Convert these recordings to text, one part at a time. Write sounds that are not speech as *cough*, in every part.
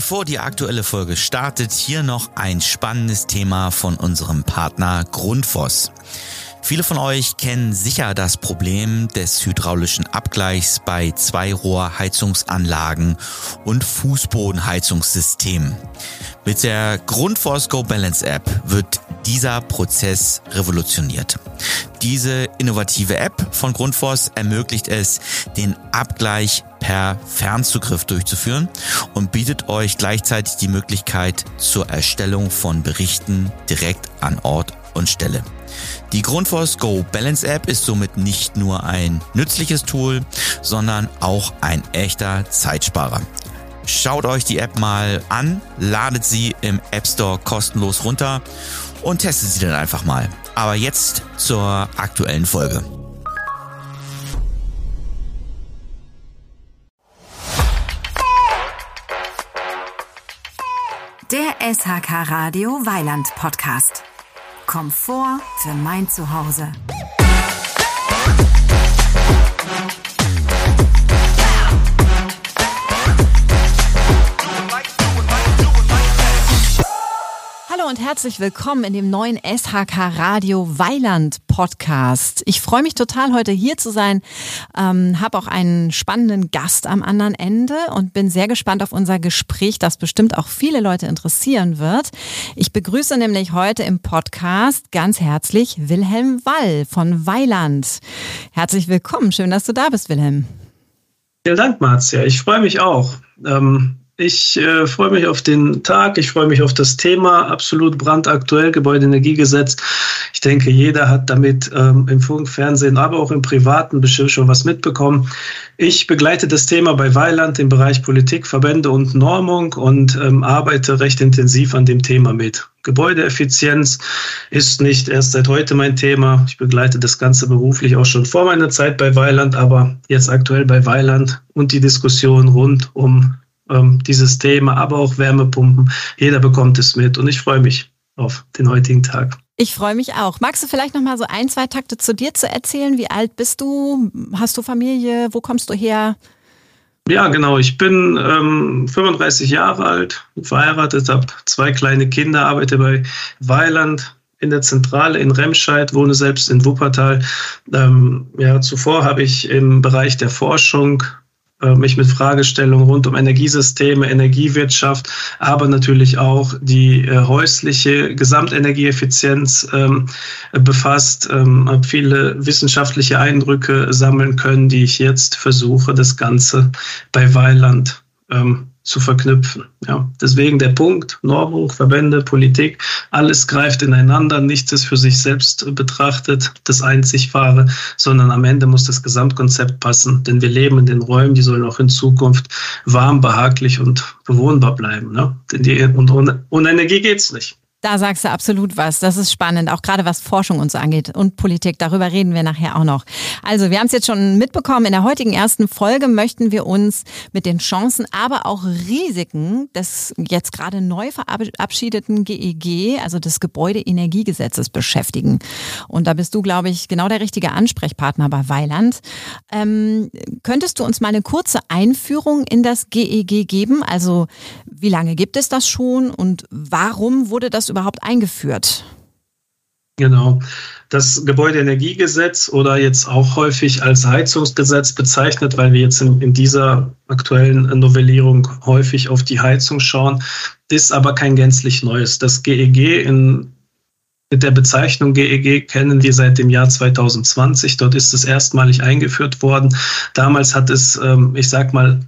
Bevor die aktuelle Folge startet, hier noch ein spannendes Thema von unserem Partner Grundfos. Viele von euch kennen sicher das Problem des hydraulischen Abgleichs bei Zweirohrheizungsanlagen und Fußbodenheizungssystemen. Mit der Grundforce Go Balance App wird dieser Prozess revolutioniert. Diese innovative App von Grundfos ermöglicht es, den Abgleich per Fernzugriff durchzuführen und bietet euch gleichzeitig die Möglichkeit zur Erstellung von Berichten direkt an Ort und Stelle. Die Grundfos Go Balance App ist somit nicht nur ein nützliches Tool, sondern auch ein echter Zeitsparer. Schaut euch die App mal an, ladet sie im App Store kostenlos runter und testet sie dann einfach mal. Aber jetzt zur aktuellen Folge. SHK Radio Weiland Podcast. Komfort für mein Zuhause. Herzlich willkommen in dem neuen SHK Radio Weiland Podcast. Ich freue mich total, heute hier zu sein, ähm, habe auch einen spannenden Gast am anderen Ende und bin sehr gespannt auf unser Gespräch, das bestimmt auch viele Leute interessieren wird. Ich begrüße nämlich heute im Podcast ganz herzlich Wilhelm Wall von Weiland. Herzlich willkommen, schön, dass du da bist, Wilhelm. Vielen Dank, Marzia. Ich freue mich auch. Ähm ich äh, freue mich auf den Tag, ich freue mich auf das Thema, absolut brandaktuell, Gebäudeenergiegesetz. Ich denke, jeder hat damit ähm, im Funk, Fernsehen, aber auch im privaten bestimmt schon was mitbekommen. Ich begleite das Thema bei Weiland im Bereich Politik, Verbände und Normung und ähm, arbeite recht intensiv an dem Thema mit. Gebäudeeffizienz ist nicht erst seit heute mein Thema. Ich begleite das Ganze beruflich auch schon vor meiner Zeit bei Weiland, aber jetzt aktuell bei Weiland und die Diskussion rund um ähm, dieses Thema, aber auch Wärmepumpen. Jeder bekommt es mit und ich freue mich auf den heutigen Tag. Ich freue mich auch. Magst du vielleicht noch mal so ein, zwei Takte zu dir zu erzählen? Wie alt bist du? Hast du Familie? Wo kommst du her? Ja, genau. Ich bin ähm, 35 Jahre alt, verheiratet, habe zwei kleine Kinder, arbeite bei Weiland in der Zentrale in Remscheid, wohne selbst in Wuppertal. Ähm, ja, zuvor habe ich im Bereich der Forschung mich mit Fragestellungen rund um Energiesysteme, Energiewirtschaft, aber natürlich auch die äh, häusliche Gesamtenergieeffizienz ähm, befasst, ähm, viele wissenschaftliche Eindrücke sammeln können, die ich jetzt versuche, das Ganze bei Weiland ähm, zu verknüpfen. Ja, deswegen der Punkt, Normung, Verbände, Politik, alles greift ineinander, nichts ist für sich selbst betrachtet, das einzig wahre, sondern am Ende muss das Gesamtkonzept passen, denn wir leben in den Räumen, die sollen auch in Zukunft warm, behaglich und bewohnbar bleiben. Ne? Und ohne, ohne Energie geht's nicht. Da sagst du absolut was. Das ist spannend, auch gerade was Forschung und so angeht und Politik. Darüber reden wir nachher auch noch. Also, wir haben es jetzt schon mitbekommen. In der heutigen ersten Folge möchten wir uns mit den Chancen, aber auch Risiken des jetzt gerade neu verabschiedeten GEG, e also des Gebäudeenergiegesetzes, beschäftigen. Und da bist du, glaube ich, genau der richtige Ansprechpartner bei Weiland. Ähm, könntest du uns mal eine kurze Einführung in das GEG e geben? Also, wie lange gibt es das schon und warum wurde das überhaupt eingeführt? Genau. Das Gebäudeenergiegesetz oder jetzt auch häufig als Heizungsgesetz bezeichnet, weil wir jetzt in, in, dieser aktuellen Novellierung häufig auf die Heizung schauen, ist aber kein gänzlich neues. Das GEG e in, mit der Bezeichnung GEG e kennen wir seit dem Jahr 2020. Dort ist es erstmalig eingeführt worden. Damals hat es, ähm, ich sag mal,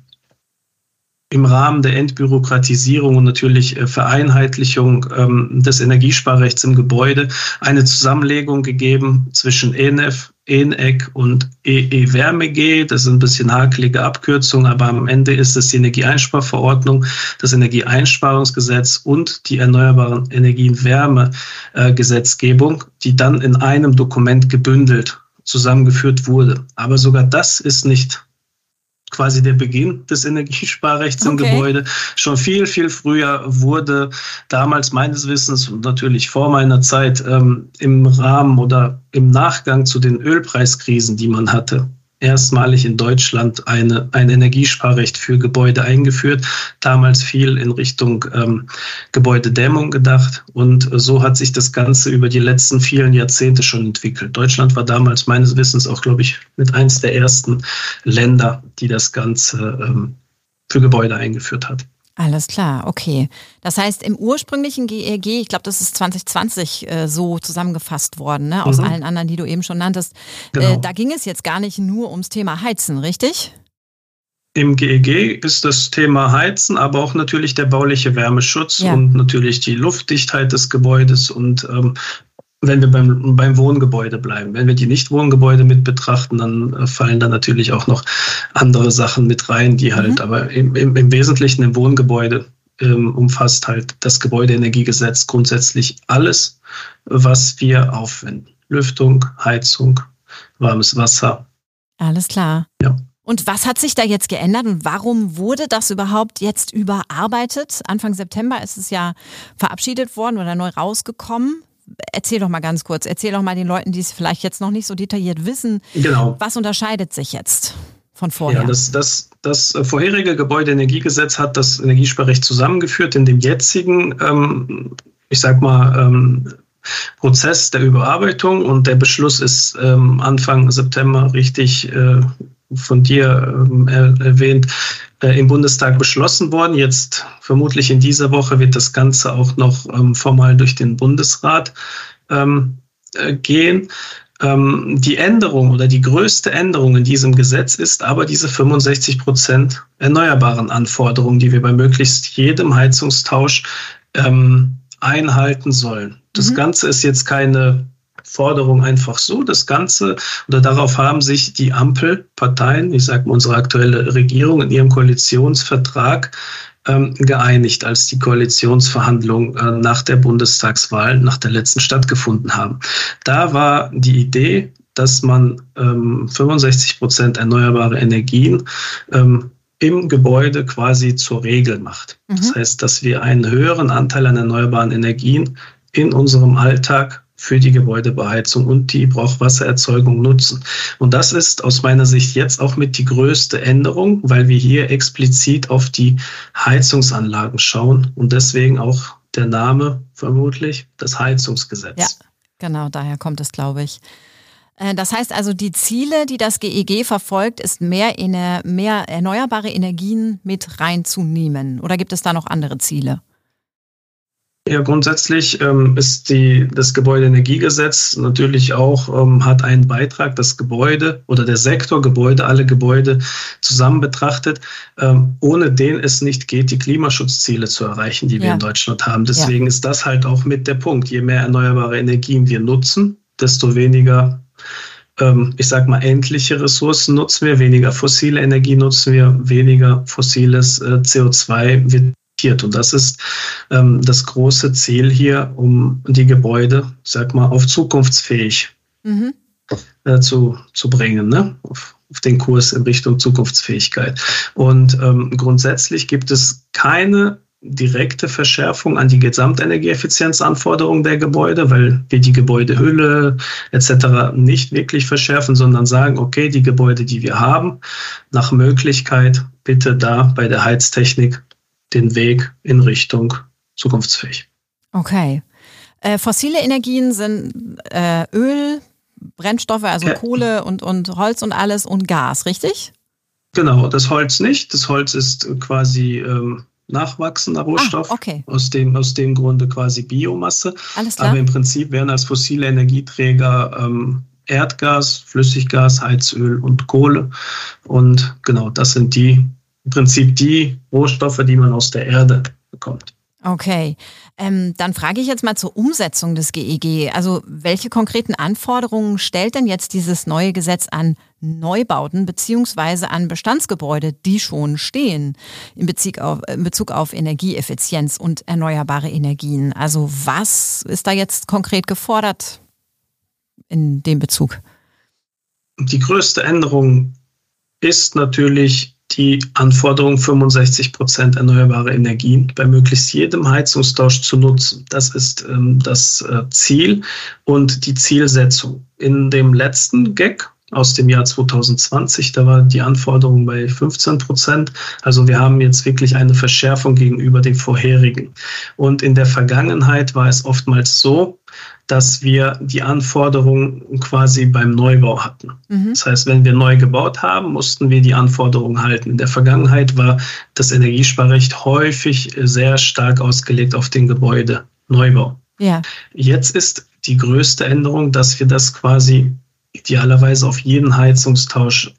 im Rahmen der Entbürokratisierung und natürlich äh, Vereinheitlichung ähm, des Energiesparrechts im Gebäude eine Zusammenlegung gegeben zwischen ENEF, ENEC und EE-Wärme-G. Das sind ein bisschen hakelige Abkürzungen, aber am Ende ist es die Energieeinsparverordnung, das Energieeinsparungsgesetz und die Erneuerbaren Energien Wärme-Gesetzgebung, die dann in einem Dokument gebündelt zusammengeführt wurde. Aber sogar das ist nicht quasi der Beginn des Energiesparrechts okay. im Gebäude. Schon viel, viel früher wurde damals meines Wissens und natürlich vor meiner Zeit ähm, im Rahmen oder im Nachgang zu den Ölpreiskrisen, die man hatte, erstmalig in Deutschland eine, ein Energiesparrecht für Gebäude eingeführt. Damals viel in Richtung ähm, Gebäudedämmung gedacht. Und so hat sich das Ganze über die letzten vielen Jahrzehnte schon entwickelt. Deutschland war damals meines Wissens auch, glaube ich, mit eins der ersten Länder, die das Ganze ähm, für Gebäude eingeführt hat. Alles klar, okay. Das heißt, im ursprünglichen GEG, ich glaube, das ist 2020 äh, so zusammengefasst worden, ne? aus mhm. allen anderen, die du eben schon nanntest. Äh, genau. Äh, da ging es jetzt gar nicht nur ums Thema Heizen, richtig? Im GEG ist das Thema Heizen, aber auch natürlich der bauliche Wärmeschutz ja. und natürlich die Luftdichtheit des Gebäudes und ähm, wenn wir beim, beim Wohngebäude bleiben. Wenn wir die Nicht-Wohngebäude mit betrachten, dann äh, fallen da natürlich auch noch andere Sachen mit rein, die halt, mhm. aber im, im, im, Wesentlichen im Wohngebäude ähm, umfasst halt das Gebäudeenergiegesetz grundsätzlich alles, was wir aufwenden. Lüftung, Heizung, warmes Wasser. Alles klar. Ja. Und was hat sich da jetzt geändert und warum wurde das überhaupt jetzt überarbeitet? Anfang September ist es ja verabschiedet worden oder neu rausgekommen erzähl doch mal ganz kurz, erzähl doch mal den Leuten, die es vielleicht jetzt noch nicht so detailliert wissen, genau. was unterscheidet sich jetzt von vorher? Ja, das, das, das vorherige Gebäudeenergiegesetz hat das Energiesparrecht zusammengeführt in dem jetzigen, ähm, ich sag mal, ähm, Prozess der Überarbeitung und der Beschluss ist ähm, Anfang September richtig äh, von dir ähm, erwähnt, äh, im Bundestag beschlossen worden. Jetzt vermutlich in dieser Woche wird das Ganze auch noch ähm, formal durch den Bundesrat ähm, äh, gehen. Ähm, die Änderung oder die größte Änderung in diesem Gesetz ist aber diese 65 Prozent erneuerbaren Anforderungen, die wir bei möglichst jedem Heizungstausch einhalten sollen. Das mhm. Ganze ist jetzt keine Forderung einfach so. Das Ganze oder darauf haben sich die Ampelparteien, ich sage mal unsere aktuelle Regierung in ihrem Koalitionsvertrag ähm, geeinigt, als die Koalitionsverhandlungen äh, nach der Bundestagswahl, nach der letzten stattgefunden haben. Da war die Idee, dass man ähm, 65 Prozent erneuerbare Energien ähm, im Gebäude quasi zur Regel macht. Mhm. Das heißt, dass wir einen höheren Anteil an erneuerbaren Energien in unserem Alltag für die Gebäudebeheizung und die Brauchwassererzeugung nutzen. Und das ist aus meiner Sicht jetzt auch mit die größte Änderung, weil wir hier explizit auf die Heizungsanlagen schauen und deswegen auch der Name vermutlich das Heizungsgesetz. Ja, genau, daher kommt es, glaube ich. Äh, das heißt also, die Ziele, die das GEG e verfolgt, ist mehr, mehr erneuerbare Energien mit reinzunehmen. Oder gibt es da noch andere Ziele? Ja, grundsätzlich ähm, ist die, das Gebäudeenergiegesetz natürlich auch, ähm, hat einen Beitrag, das Gebäude oder der Sektor Gebäude, alle Gebäude zusammen betrachtet, ähm, ohne den es nicht geht, die Klimaschutzziele zu erreichen, die wir ja. in Deutschland haben. Deswegen ja. ist das halt auch mit der Punkt. Je mehr erneuerbare Energien wir nutzen, desto weniger ähm, ich sag mal, endliche Ressourcen nutzen wir, weniger fossile Energie nutzen wir, weniger fossiles äh, CO2 wird und das ist ähm, das große Ziel hier, um die Gebäude, sag mal, auf zukunftsfähig mhm. äh, zu, zu bringen, ne? auf, auf, den Kurs in Richtung Zukunftsfähigkeit. Und ähm, grundsätzlich gibt es keine direkte Verschärfung an die Gesamtenergieeffizienzanforderungen der Gebäude, weil wir die Gebäudehülle etc. nicht wirklich verschärfen, sondern sagen, okay, die Gebäude, die wir haben, nach Möglichkeit bitte da bei der Heiztechnik den Weg in Richtung zukunftsfähig. Okay. Äh, fossile Energien sind äh, Öl, Brennstoffe, also ja. Kohle und, und Holz und alles und Gas, richtig? Genau, das Holz nicht. Das Holz ist quasi ähm, nachwachsender ah, Rohstoff. Ah, okay. aus, dem, aus dem Grunde quasi Biomasse. Alles klar. Aber im Prinzip werden als fossile Energieträger ähm, Erdgas, Flüssiggas, Heizöl und Kohle. Und genau, das sind die im Prinzip die Rohstoffe, die man aus der Erde bekommt. Okay, ähm, dann frage ich jetzt mal zur Umsetzung des GEG. E also welche konkreten Anforderungen stellt denn jetzt dieses neue Gesetz an Neubauten beziehungsweise an Bestandsgebäude, die schon stehen in Bezug, auf, in Bezug auf Energieeffizienz und erneuerbare Energien? Also was ist da jetzt konkret gefordert in dem Bezug? Die größte Änderung ist natürlich die Anforderung, 65 Prozent erneuerbare Energien bei möglichst jedem Heizungstausch zu nutzen. Das ist ähm, das äh, Ziel und die Zielsetzung. In dem letzten Gag aus dem Jahr 2020. Da war die Anforderung bei 15 Prozent. Also wir haben jetzt wirklich eine Verschärfung gegenüber dem vorherigen. Und in der Vergangenheit war es oftmals so, dass wir die Anforderungen quasi beim Neubau hatten. Mhm. Das heißt, wenn wir neu gebaut haben, mussten wir die Anforderungen halten. In der Vergangenheit war das Energiesparrecht häufig sehr stark ausgelegt auf den Gebäudeneubau. Ja. Jetzt ist die größte Änderung, dass wir das quasi idealerweise auf jeden Heizungstausch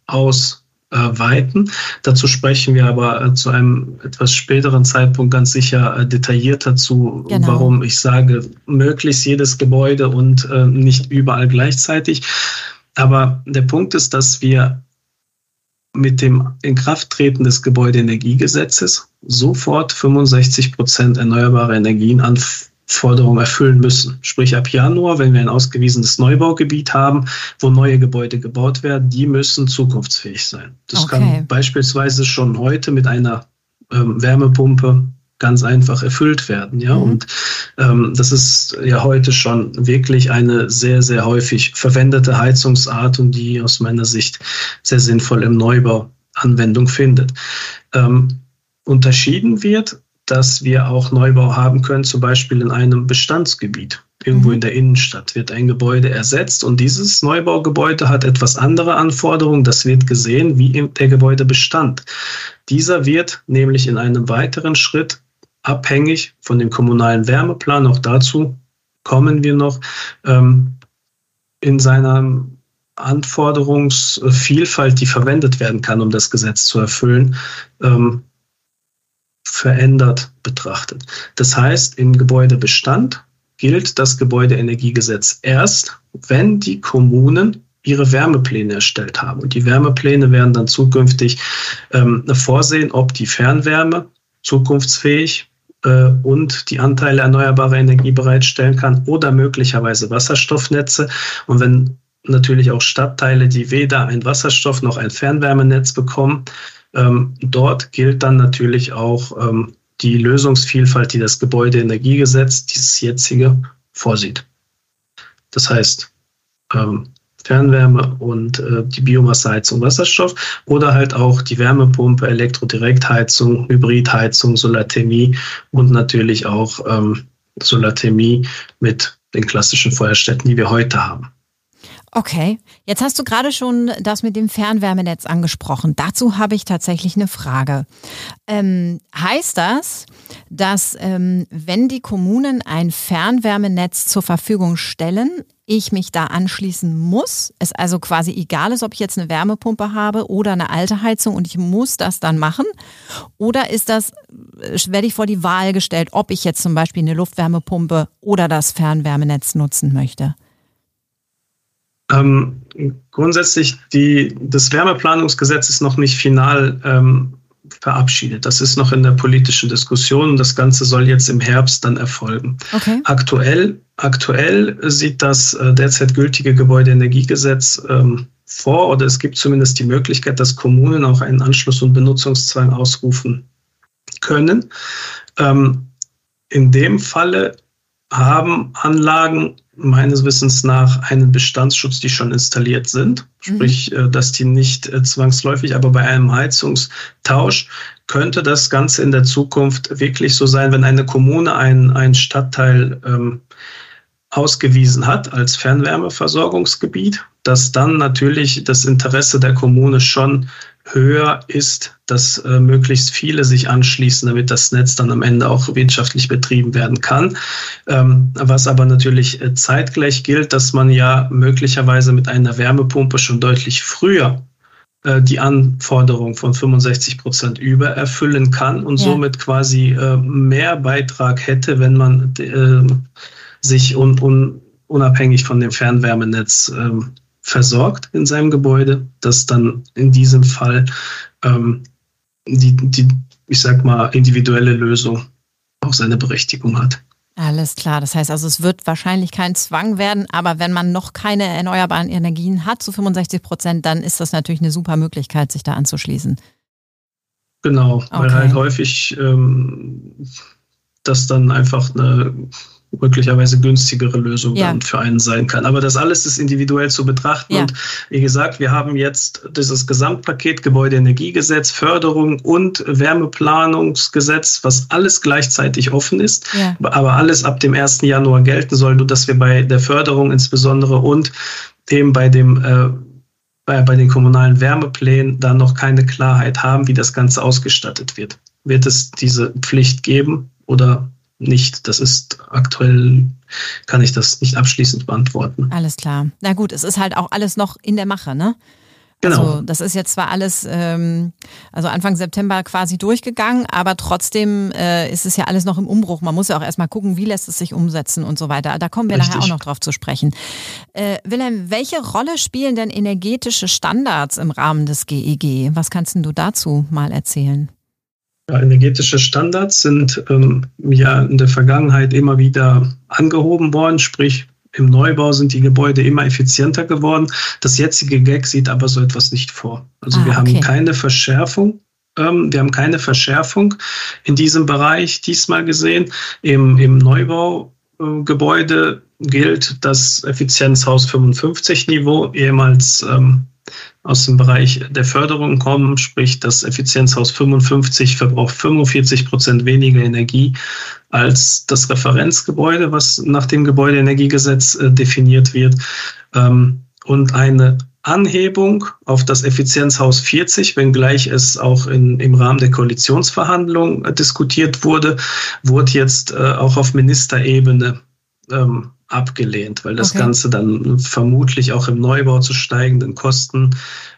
ausweiten. Dazu sprechen wir aber äh, zu einem etwas späteren Zeitpunkt ganz sicher äh, detailliert dazu, genau. warum ich sage, möglichst jedes Gebäude und äh, nicht überall gleichzeitig. Aber der Punkt ist, dass wir mit dem Inkrafttreten des Gebäudeenergiegesetzes sofort 65 Prozent erneuerbare Energien an Forderungen erfüllen müssen. Sprich ab Januar, wenn wir ein ausgewiesenes Neubaugebiet haben, wo neue Gebäude gebaut werden, die müssen zukunftsfähig sein. Das okay. kann beispielsweise schon heute mit einer ähm, Wärmepumpe ganz einfach erfüllt werden. Ja, mhm. und ähm, das ist ja heute schon wirklich eine sehr, sehr häufig verwendete Heizungsart und die aus meiner Sicht sehr sinnvoll im Neubau Anwendung findet. Ähm, unterschieden wird dass wir auch Neubau haben können, zum Beispiel in einem Bestandsgebiet. Irgendwo mhm. in der Innenstadt wird ein Gebäude ersetzt und dieses Neubaugebäude hat etwas andere Anforderungen. Das wird gesehen wie der Gebäudebestand. Dieser wird nämlich in einem weiteren Schritt abhängig von dem kommunalen Wärmeplan, auch dazu kommen wir noch, ähm, in seiner Anforderungsvielfalt, die verwendet werden kann, um das Gesetz zu erfüllen, ähm, verändert betrachtet. Das heißt, im Gebäudebestand gilt das Gebäudeenergiegesetz erst, wenn die Kommunen ihre Wärmepläne erstellt haben. Und die Wärmepläne werden dann zukünftig ähm, vorsehen, ob die Fernwärme zukunftsfähig äh, und die Anteile erneuerbarer Energie bereitstellen kann oder möglicherweise Wasserstoffnetze. Und wenn natürlich auch Stadtteile, die weder ein Wasserstoff noch ein Fernwärmenetz bekommen, ähm, dort gilt dann natürlich auch ähm, die Lösungsvielfalt, die das Gebäudeenergiegesetz, dieses jetzige, vorsieht. Das heißt, ähm, Fernwärme und äh, die Biomasseheizung Wasserstoff oder halt auch die Wärmepumpe, Elektrodirektheizung, Hybridheizung, Solarthermie und natürlich auch ähm, Solarthermie mit den klassischen Feuerstätten, die wir heute haben. Okay, jetzt hast du gerade schon das mit dem Fernwärmenetz angesprochen. Dazu habe ich tatsächlich eine Frage. Ähm, heißt das, dass ähm, wenn die Kommunen ein Fernwärmenetz zur Verfügung stellen, ich mich da anschließen muss? Es also quasi egal ist, ob ich jetzt eine Wärmepumpe habe oder eine alte Heizung und ich muss das dann machen? Oder ist das, äh, werde ich vor die Wahl gestellt, ob ich jetzt zum Beispiel eine Luftwärmepumpe oder das Fernwärmenetz nutzen möchte? Ähm, grundsätzlich, die, das Wärmeplanungsgesetz ist noch nicht final ähm, verabschiedet. Das ist noch in der politischen Diskussion und das Ganze soll jetzt im Herbst dann erfolgen. Okay. Aktuell, aktuell sieht das äh, derzeit gültige Gebäudeenergiegesetz ähm, vor oder es gibt zumindest die Möglichkeit, dass Kommunen auch einen Anschluss- und Benutzungszwang ausrufen können. Ähm, in dem Falle haben Anlagen meines Wissens nach einen Bestandsschutz, die schon installiert sind. Sprich, mhm. dass die nicht äh, zwangsläufig, aber bei einem Heizungstausch könnte das Ganze in der Zukunft wirklich so sein, wenn eine Kommune einen, einen Stadtteil ähm, ausgewiesen hat als Fernwärmeversorgungsgebiet, dass dann natürlich das Interesse der Kommune schon höher ist, dass äh, möglichst viele sich anschließen, damit das Netz dann am Ende auch wirtschaftlich betrieben werden kann. Ähm, was aber natürlich äh, zeitgleich gilt, dass man ja möglicherweise mit einer Wärmepumpe schon deutlich früher äh, die Anforderung von 65 Prozent übererfüllen kann und ja. somit quasi äh, mehr Beitrag hätte, wenn man äh, sich un, un, unabhängig von dem Fernwärmenetz ähm, versorgt in seinem Gebäude, dass dann in diesem Fall ähm, die, die, ich sag mal, individuelle Lösung auch seine Berechtigung hat. Alles klar. Das heißt also, es wird wahrscheinlich kein Zwang werden, aber wenn man noch keine erneuerbaren Energien hat zu 65 Prozent, dann ist das natürlich eine super Möglichkeit, sich da anzuschließen. Genau, okay. weil halt häufig ähm, das dann einfach eine möglicherweise günstigere Lösung ja. dann für einen sein kann. Aber das alles ist individuell zu betrachten. Ja. Und wie gesagt, wir haben jetzt dieses Gesamtpaket Gebäudeenergiegesetz, Förderung und Wärmeplanungsgesetz, was alles gleichzeitig offen ist, ja. aber alles ab dem 1. Januar gelten soll, nur dass wir bei der Förderung insbesondere und eben bei dem äh, bei, bei den kommunalen Wärmeplänen da noch keine Klarheit haben, wie das Ganze ausgestattet wird. Wird es diese Pflicht geben oder nicht. Das ist aktuell, kann ich das nicht abschließend beantworten. Alles klar. Na gut, es ist halt auch alles noch in der Mache, ne? Genau. Also das ist jetzt zwar alles, ähm, also Anfang September quasi durchgegangen, aber trotzdem äh, ist es ja alles noch im Umbruch. Man muss ja auch erstmal gucken, wie lässt es sich umsetzen und so weiter. Da kommen wir Richtig. nachher auch noch drauf zu sprechen. Äh, Wilhelm, welche Rolle spielen denn energetische Standards im Rahmen des GEG? E Was kannst du dazu mal erzählen? Ja, energetische Standards sind ähm, ja in der Vergangenheit immer wieder angehoben worden, sprich im Neubau sind die Gebäude immer effizienter geworden. Das jetzige GAG sieht aber so etwas nicht vor. Also ah, wir okay. haben keine Verschärfung. Ähm, wir haben keine Verschärfung in diesem Bereich diesmal gesehen. Im, im Neubaugebäude äh, gilt das Effizienzhaus 55 Niveau, ehemals ähm, aus dem Bereich der Förderung kommen, sprich das Effizienzhaus 55 verbraucht 45 Prozent weniger Energie als das Referenzgebäude, was nach dem Gebäudeenergiegesetz äh, definiert wird. Ähm, und eine Anhebung auf das Effizienzhaus 40, wenngleich es auch in, im Rahmen der Koalitionsverhandlungen äh, diskutiert wurde, wurde jetzt äh, auch auf Ministerebene ähm, abgelehnt, weil das okay. Ganze dann vermutlich auch im Neubau zu steigenden Kosten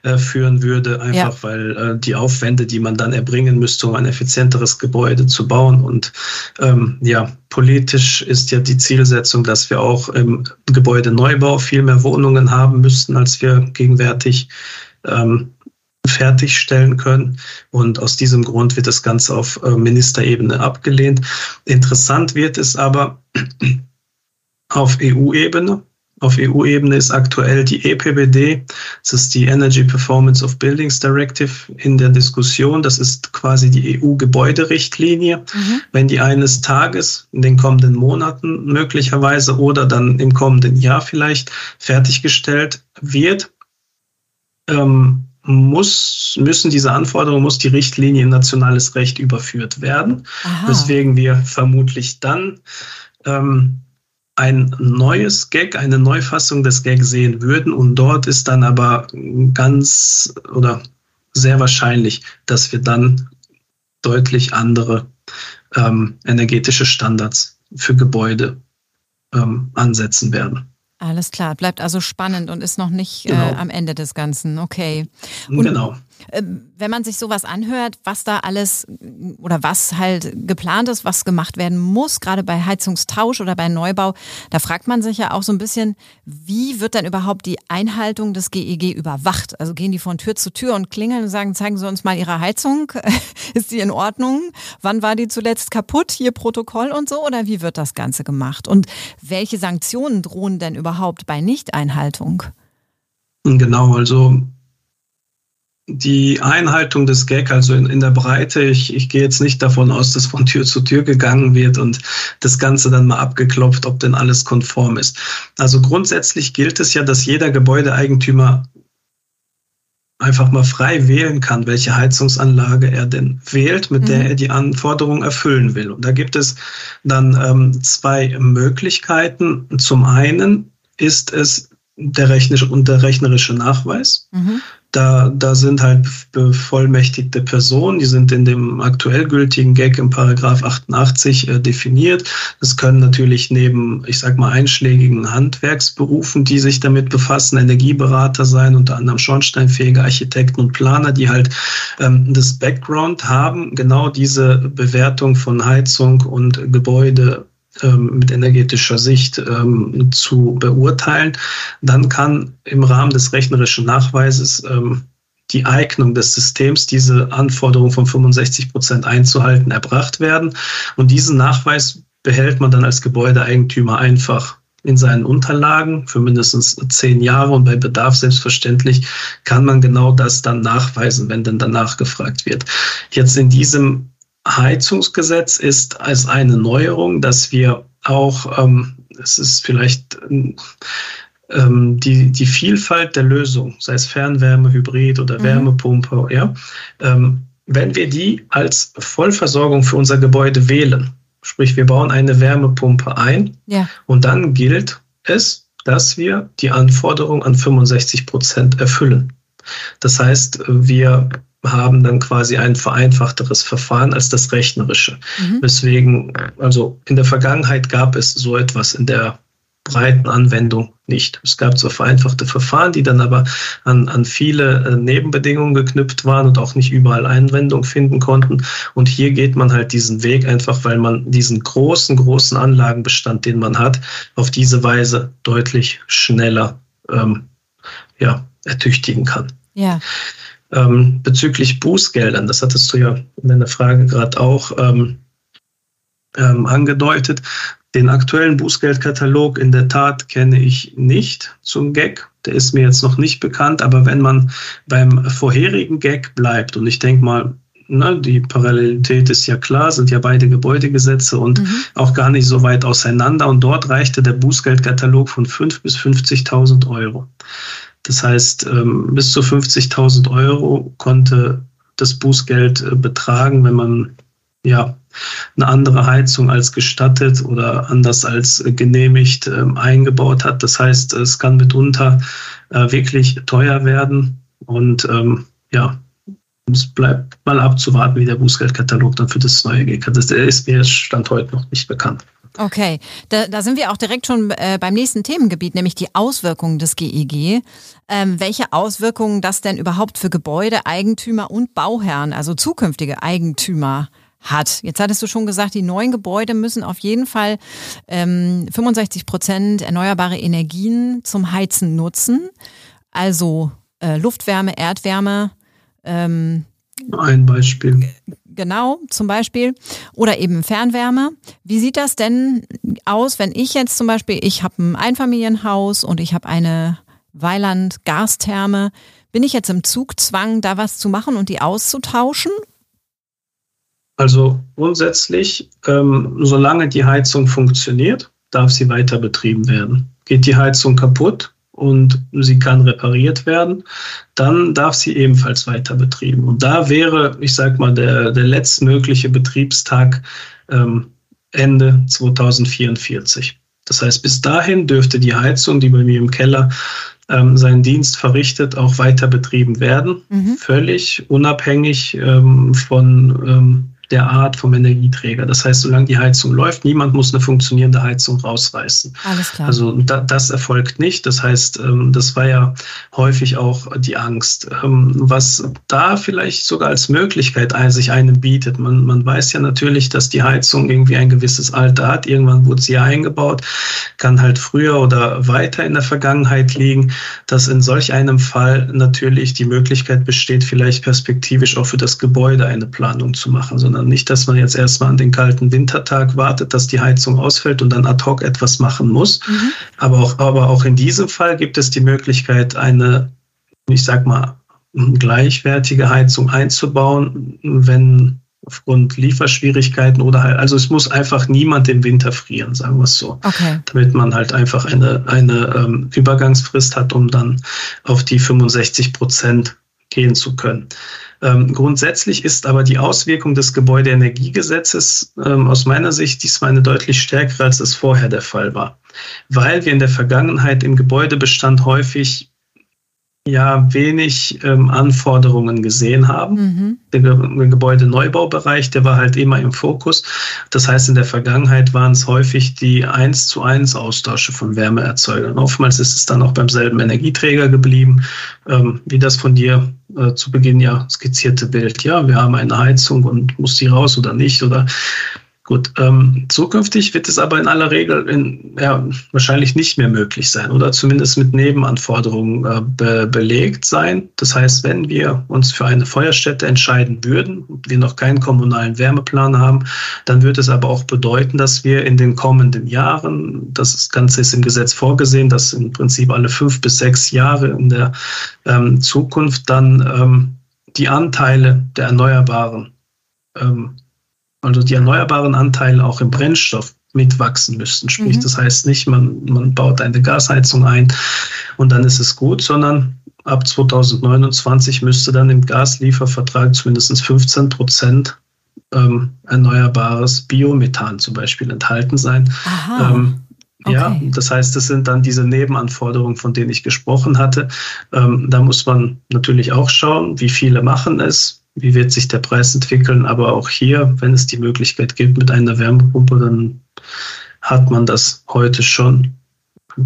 äh, führen würde, einfach ja. weil äh, die Aufwände, die man dann erbringen müsste, um ein effizienteres Gebäude zu bauen. Und ähm, ja, politisch ist ja die Zielsetzung, dass wir auch im Gebäudeneubau viel mehr Wohnungen haben müssten, als wir gegenwärtig ähm, fertigstellen können. Und aus diesem Grund wird das Ganze auf äh, Ministerebene abgelehnt. Interessant wird es aber, auf EU-Ebene. Auf EU-Ebene ist aktuell die EPBD, das ist die Energy Performance of Buildings Directive in der Diskussion. Das ist quasi die EU-Gebäuderichtlinie. Mhm. Wenn die eines Tages in den kommenden Monaten möglicherweise oder dann im kommenden Jahr vielleicht fertiggestellt wird, ähm, muss, müssen diese Anforderungen, muss die Richtlinie in nationales Recht überführt werden, Aha. weswegen wir vermutlich dann ähm, ein neues Gag, eine Neufassung des Gag sehen würden. Und dort ist dann aber ganz oder sehr wahrscheinlich, dass wir dann deutlich andere ähm, energetische Standards für Gebäude ähm, ansetzen werden. Alles klar, bleibt also spannend und ist noch nicht äh, genau. äh, am Ende des Ganzen. Okay. Und genau. Ähm, wenn man sich sowas anhört, was da alles oder was halt geplant ist, was gemacht werden muss, gerade bei Heizungstausch oder bei Neubau, da fragt man sich ja auch so ein bisschen, wie wird denn überhaupt die Einhaltung des GEG e überwacht? Also gehen die von Tür zu Tür und klingeln und sagen, zeigen Sie uns mal Ihre Heizung, *laughs* ist die in Ordnung? Wann war die zuletzt kaputt? Hier Protokoll und so oder wie wird das Ganze gemacht? Und welche Sanktionen drohen denn überhaupt bei Nichteinhaltung? Genau, also die Einhaltung des Gag, also in, in der Breite, ich, ich gehe jetzt nicht davon aus, dass von Tür zu Tür gegangen wird und das Ganze dann mal abgeklopft, ob denn alles konform ist. Also grundsätzlich gilt es ja, dass jeder Gebäudeeigentümer einfach mal frei wählen kann, welche Heizungsanlage er denn wählt, mit mhm. der er die Anforderungen erfüllen will. Und da gibt es dann ähm, zwei Möglichkeiten. Zum einen ist es der rechnerische und der rechnerische Nachweis. Mhm. Da, da sind halt bevollmächtigte Personen, die sind in dem aktuell gültigen Gag im Paragraph 88 äh, definiert. Das können natürlich neben, ich sag mal, einschlägigen Handwerksberufen, die sich damit befassen, Energieberater sein, unter anderem Schornsteinfähige Architekten und Planer, die halt ähm, das Background haben, genau diese Bewertung von Heizung und Gebäude mit energetischer Sicht ähm, zu beurteilen, dann kann im Rahmen des rechnerischen Nachweises ähm, die Eignung des Systems, diese Anforderung von 65 Prozent einzuhalten, erbracht werden. Und diesen Nachweis behält man dann als Gebäudeeigentümer einfach in seinen Unterlagen für mindestens zehn Jahre und bei Bedarf selbstverständlich kann man genau das dann nachweisen, wenn denn danach gefragt wird. Jetzt in diesem Heizungsgesetz ist als eine Neuerung, dass wir auch, ähm, es ist vielleicht ähm, die, die Vielfalt der Lösung, sei es Fernwärme, Hybrid oder mhm. Wärmepumpe, ja, ähm, wenn wir die als Vollversorgung für unser Gebäude wählen, sprich wir bauen eine Wärmepumpe ein ja. und dann gilt es, dass wir die Anforderung an 65 Prozent erfüllen. Das heißt, wir haben dann quasi ein vereinfachteres Verfahren als das rechnerische. Mhm. Weswegen, also in der Vergangenheit gab es so etwas in der breiten Anwendung nicht. Es gab zwar vereinfachte Verfahren, die dann aber an, an viele äh, Nebenbedingungen geknüpft waren und auch nicht überall Einwendung finden konnten. Und hier geht man halt diesen Weg einfach, weil man diesen großen, großen Anlagenbestand, den man hat, auf diese Weise deutlich schneller ähm, ja, ertüchtigen kann. Ja. Ähm, bezüglich Bußgeldern, das hattest du ja in deiner Frage gerade auch ähm, ähm, angedeutet. Den aktuellen Bußgeldkatalog in der Tat kenne ich nicht zum Gag. Der ist mir jetzt noch nicht bekannt, aber wenn man beim vorherigen Gag bleibt, und ich denke mal, ne, die Parallelität ist ja klar, sind ja beide Gebäudegesetze und mhm. auch gar nicht so weit auseinander. Und dort reichte der Bußgeldkatalog von 5.000 bis 50.000 Euro. Das heißt, ähm, bis zu 50.000 Euro konnte das Bußgeld äh, betragen, wenn man ja eine andere Heizung als gestattet oder anders als genehmigt ähm, eingebaut hat. Das heißt, es kann mitunter äh, wirklich teuer werden und ähm, ja, es bleibt mal abzuwarten, wie der Bußgeldkatalog dann für das neue ist. Der ist mir Stand heute noch nicht bekannt. Okay, da, da sind wir auch direkt schon äh, beim nächsten Themengebiet, nämlich die Auswirkungen des GEG. Ähm, welche Auswirkungen das denn überhaupt für Gebäude, Eigentümer und Bauherren, also zukünftige Eigentümer hat. Jetzt hattest du schon gesagt, die neuen Gebäude müssen auf jeden Fall ähm, 65 Prozent erneuerbare Energien zum Heizen nutzen. Also äh, Luftwärme, Erdwärme. Ähm, Ein Beispiel. Genau, zum Beispiel. Oder eben Fernwärme. Wie sieht das denn aus, wenn ich jetzt zum Beispiel, ich habe ein Einfamilienhaus und ich habe eine Weiland-Gastherme. Bin ich jetzt im Zugzwang, da was zu machen und die auszutauschen? Also grundsätzlich, ähm, solange die Heizung funktioniert, darf sie weiter betrieben werden. Geht die Heizung kaputt und sie kann repariert werden, dann darf sie ebenfalls weiter betrieben. Und da wäre, ich sag mal, der, der letztmögliche Betriebstag ähm, Ende 2044. Das heißt, bis dahin dürfte die Heizung, die bei mir im Keller ähm, seinen Dienst verrichtet, auch weiter betrieben werden, mhm. völlig unabhängig ähm, von ähm, der Art vom Energieträger. Das heißt, solange die Heizung läuft, niemand muss eine funktionierende Heizung rausreißen. Alles klar. Also da, das erfolgt nicht. Das heißt, ähm, das war ja häufig auch die Angst. Ähm, was da vielleicht sogar als Möglichkeit sich einem bietet. Man, man weiß ja natürlich, dass die Heizung irgendwie ein gewisses Alter hat. Irgendwann wurde sie ja eingebaut, kann halt früher oder weiter in der Vergangenheit liegen, dass in solch einem Fall natürlich die Möglichkeit besteht, vielleicht perspektivisch auch für das Gebäude eine Planung zu machen, sondern nicht, dass man jetzt erstmal an den kalten Wintertag wartet, dass die Heizung ausfällt und dann ad hoc etwas machen muss. Mhm. Aber, auch, aber auch in diesem Fall gibt es die Möglichkeit, eine, ich sag mal, gleichwertige Heizung einzubauen, wenn aufgrund Lieferschwierigkeiten oder halt, also es muss einfach niemand im Winter frieren, sagen wir es so. Okay. Damit man halt einfach eine, eine ähm, Übergangsfrist hat, um dann auf die 65 Prozent gehen zu können. Ähm, grundsätzlich ist aber die Auswirkung des Gebäudeenergiegesetzes ähm, aus meiner Sicht diesmal eine deutlich stärkere, als es vorher der Fall war, weil wir in der Vergangenheit im Gebäudebestand häufig ja wenig ähm, Anforderungen gesehen haben. Mhm. Der, der Gebäudeneubaubereich, der war halt immer im Fokus. Das heißt, in der Vergangenheit waren es häufig die eins zu eins Austausche von Wärmeerzeugern. Oftmals ist es dann auch beim selben Energieträger geblieben, ähm, wie das von dir äh, zu Beginn ja skizzierte Bild. Ja, wir haben eine Heizung und muss die raus oder nicht oder Gut, ähm, zukünftig wird es aber in aller Regel in, ja, wahrscheinlich nicht mehr möglich sein oder zumindest mit Nebenanforderungen äh, be belegt sein. Das heißt, wenn wir uns für eine Feuerstätte entscheiden würden wir noch keinen kommunalen Wärmeplan haben, dann würde es aber auch bedeuten, dass wir in den kommenden Jahren, das Ganze ist im Gesetz vorgesehen, dass im Prinzip alle fünf bis sechs Jahre in der ähm, Zukunft dann ähm, die Anteile der Erneuerbaren ähm, also die erneuerbaren Anteile auch im Brennstoff mitwachsen müssten. Sprich, mhm. das heißt nicht, man, man baut eine Gasheizung ein und dann ist es gut, sondern ab 2029 müsste dann im Gasliefervertrag zumindest 15 Prozent ähm, erneuerbares Biomethan zum Beispiel enthalten sein. Ähm, okay. Ja, das heißt, das sind dann diese Nebenanforderungen, von denen ich gesprochen hatte. Ähm, da muss man natürlich auch schauen, wie viele machen es, wie wird sich der Preis entwickeln. Aber auch hier, wenn es die Möglichkeit gibt mit einer Wärmepumpe, dann hat man das heute schon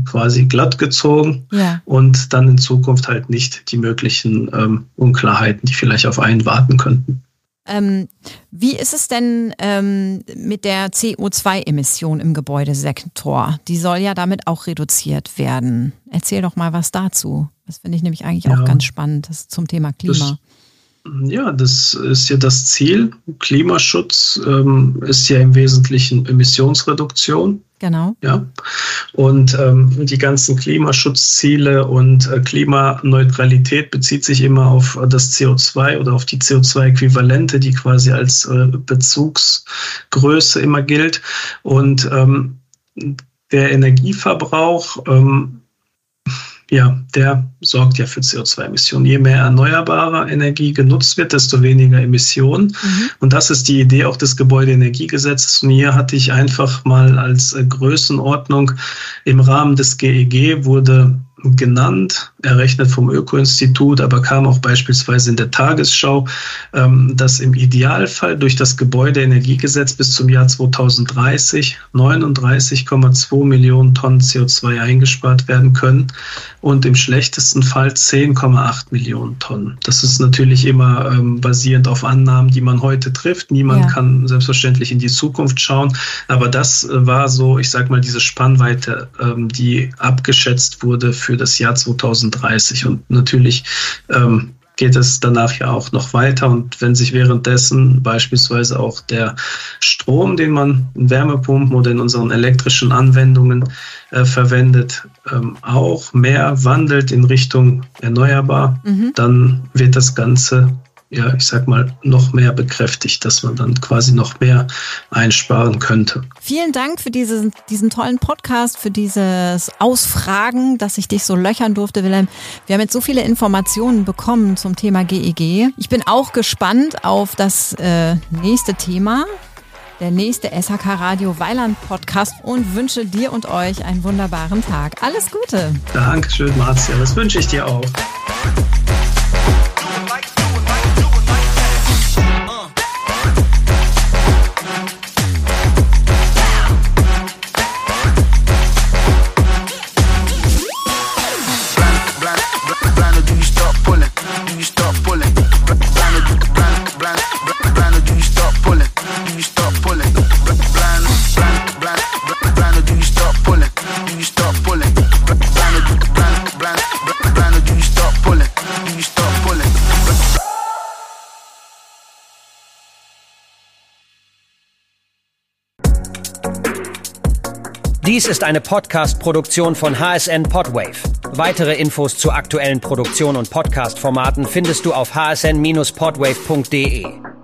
quasi glatt gezogen ja. und dann in Zukunft halt nicht die möglichen ähm, Unklarheiten, die vielleicht auf einen warten könnten. Ähm, wie ist es denn ähm, mit der CO2-Emission im Gebäudesektor? Die soll ja damit auch reduziert werden. Erzähl doch mal was dazu. Das finde ich nämlich eigentlich ja, auch ganz spannend das zum Thema Klima. Das ja, das ist ja das Ziel. Klimaschutz ähm, ist ja im Wesentlichen Emissionsreduktion. Genau. Ja. Und ähm, die ganzen Klimaschutzziele und äh, Klimaneutralität bezieht sich immer auf das CO2 oder auf die CO2-Äquivalente, die quasi als äh, Bezugsgröße immer gilt. Und ähm, der Energieverbrauch ähm, ja, der sorgt ja für CO2-Emissionen. Je mehr erneuerbare Energie genutzt wird, desto weniger Emissionen. Mhm. Und das ist die Idee auch des Gebäudeenergiegesetzes. Und hier hatte ich einfach mal als Größenordnung im Rahmen des GEG e wurde genannt, errechnet vom Öko-Institut, aber kam auch beispielsweise in der Tagesschau, ähm, dass im Idealfall durch das Gebäudeenergiegesetz bis zum Jahr 2030 39,2 Millionen Tonnen CO2 eingespart werden können und im schlechtesten Fall 10,8 Millionen Tonnen. Das ist natürlich immer ähm, basierend auf Annahmen, die man heute trifft. Niemand ja. kann selbstverständlich in die Zukunft schauen, aber das äh, war so, ich sag mal, diese Spannweite, ähm, die abgeschätzt wurde für das Jahr 2030. Und natürlich ähm, geht es danach ja auch noch weiter. Und wenn sich währenddessen beispielsweise auch der Strom, den man in Wärmepumpen oder in unseren elektrischen Anwendungen äh, verwendet, ähm, auch mehr wandelt in Richtung erneuerbar, mhm. dann wird das Ganze ja, ich sag mal, noch mehr bekräftigt, dass man dann quasi noch mehr einsparen könnte. Vielen Dank für diesen, diesen tollen Podcast, für dieses Ausfragen, dass ich dich so löchern durfte, Wilhelm. Wir haben jetzt so viele Informationen bekommen zum Thema GEG. E ich bin auch gespannt auf das äh, nächste Thema, der nächste SHK Radio Weiland Podcast und wünsche dir und euch einen wunderbaren Tag. Alles Gute. Dankeschön, Marzia. Das wünsche ich dir auch. Ist eine Podcast-Produktion von HSN Podwave. Weitere Infos zu aktuellen Produktionen und Podcast-Formaten findest du auf hsn-podwave.de.